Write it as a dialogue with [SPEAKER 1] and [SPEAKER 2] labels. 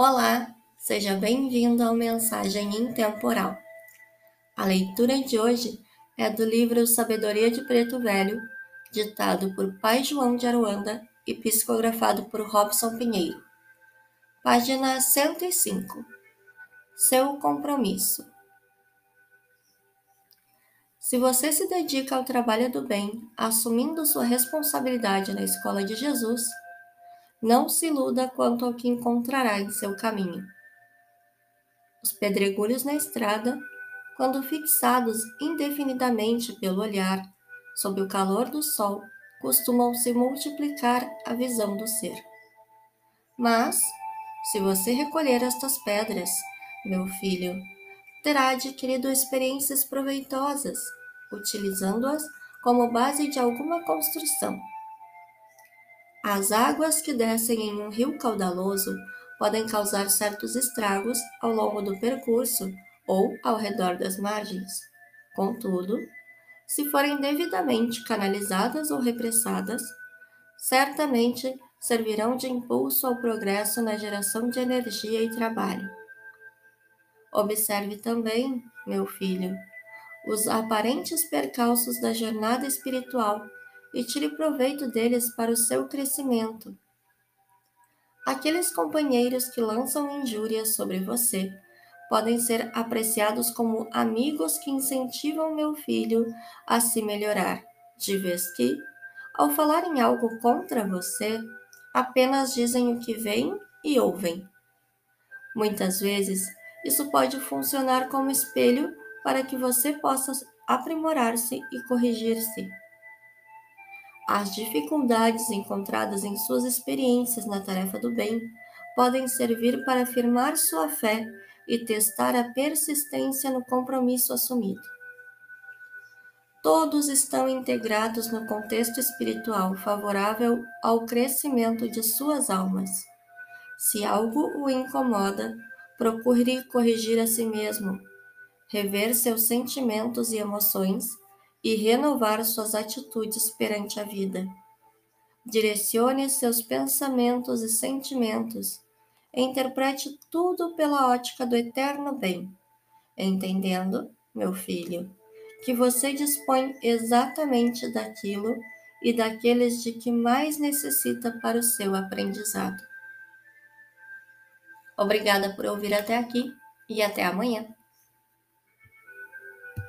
[SPEAKER 1] Olá, seja bem-vindo ao Mensagem Intemporal. A leitura de hoje é do livro Sabedoria de Preto Velho, ditado por Pai João de Aruanda e psicografado por Robson Pinheiro. Página 105. Seu compromisso. Se você se dedica ao trabalho do bem, assumindo sua responsabilidade na escola de Jesus, não se iluda quanto ao que encontrará em seu caminho. Os pedregulhos na estrada, quando fixados indefinidamente pelo olhar, sob o calor do sol, costumam se multiplicar a visão do ser. Mas, se você recolher estas pedras, meu filho, terá adquirido experiências proveitosas, utilizando-as como base de alguma construção as águas que descem em um rio caudaloso podem causar certos estragos ao longo do percurso ou ao redor das margens. Contudo, se forem devidamente canalizadas ou repressadas, certamente servirão de impulso ao progresso na geração de energia e trabalho. Observe também, meu filho, os aparentes percalços da jornada espiritual e tire proveito deles para o seu crescimento. Aqueles companheiros que lançam injúrias sobre você podem ser apreciados como amigos que incentivam meu filho a se melhorar, de vez que, ao falarem algo contra você, apenas dizem o que veem e ouvem. Muitas vezes, isso pode funcionar como espelho para que você possa aprimorar-se e corrigir-se. As dificuldades encontradas em suas experiências na tarefa do bem podem servir para afirmar sua fé e testar a persistência no compromisso assumido. Todos estão integrados no contexto espiritual favorável ao crescimento de suas almas. Se algo o incomoda, procure corrigir a si mesmo, rever seus sentimentos e emoções e renovar suas atitudes perante a vida. Direcione seus pensamentos e sentimentos. Interprete tudo pela ótica do eterno bem, entendendo, meu filho, que você dispõe exatamente daquilo e daqueles de que mais necessita para o seu aprendizado. Obrigada por ouvir até aqui e até amanhã.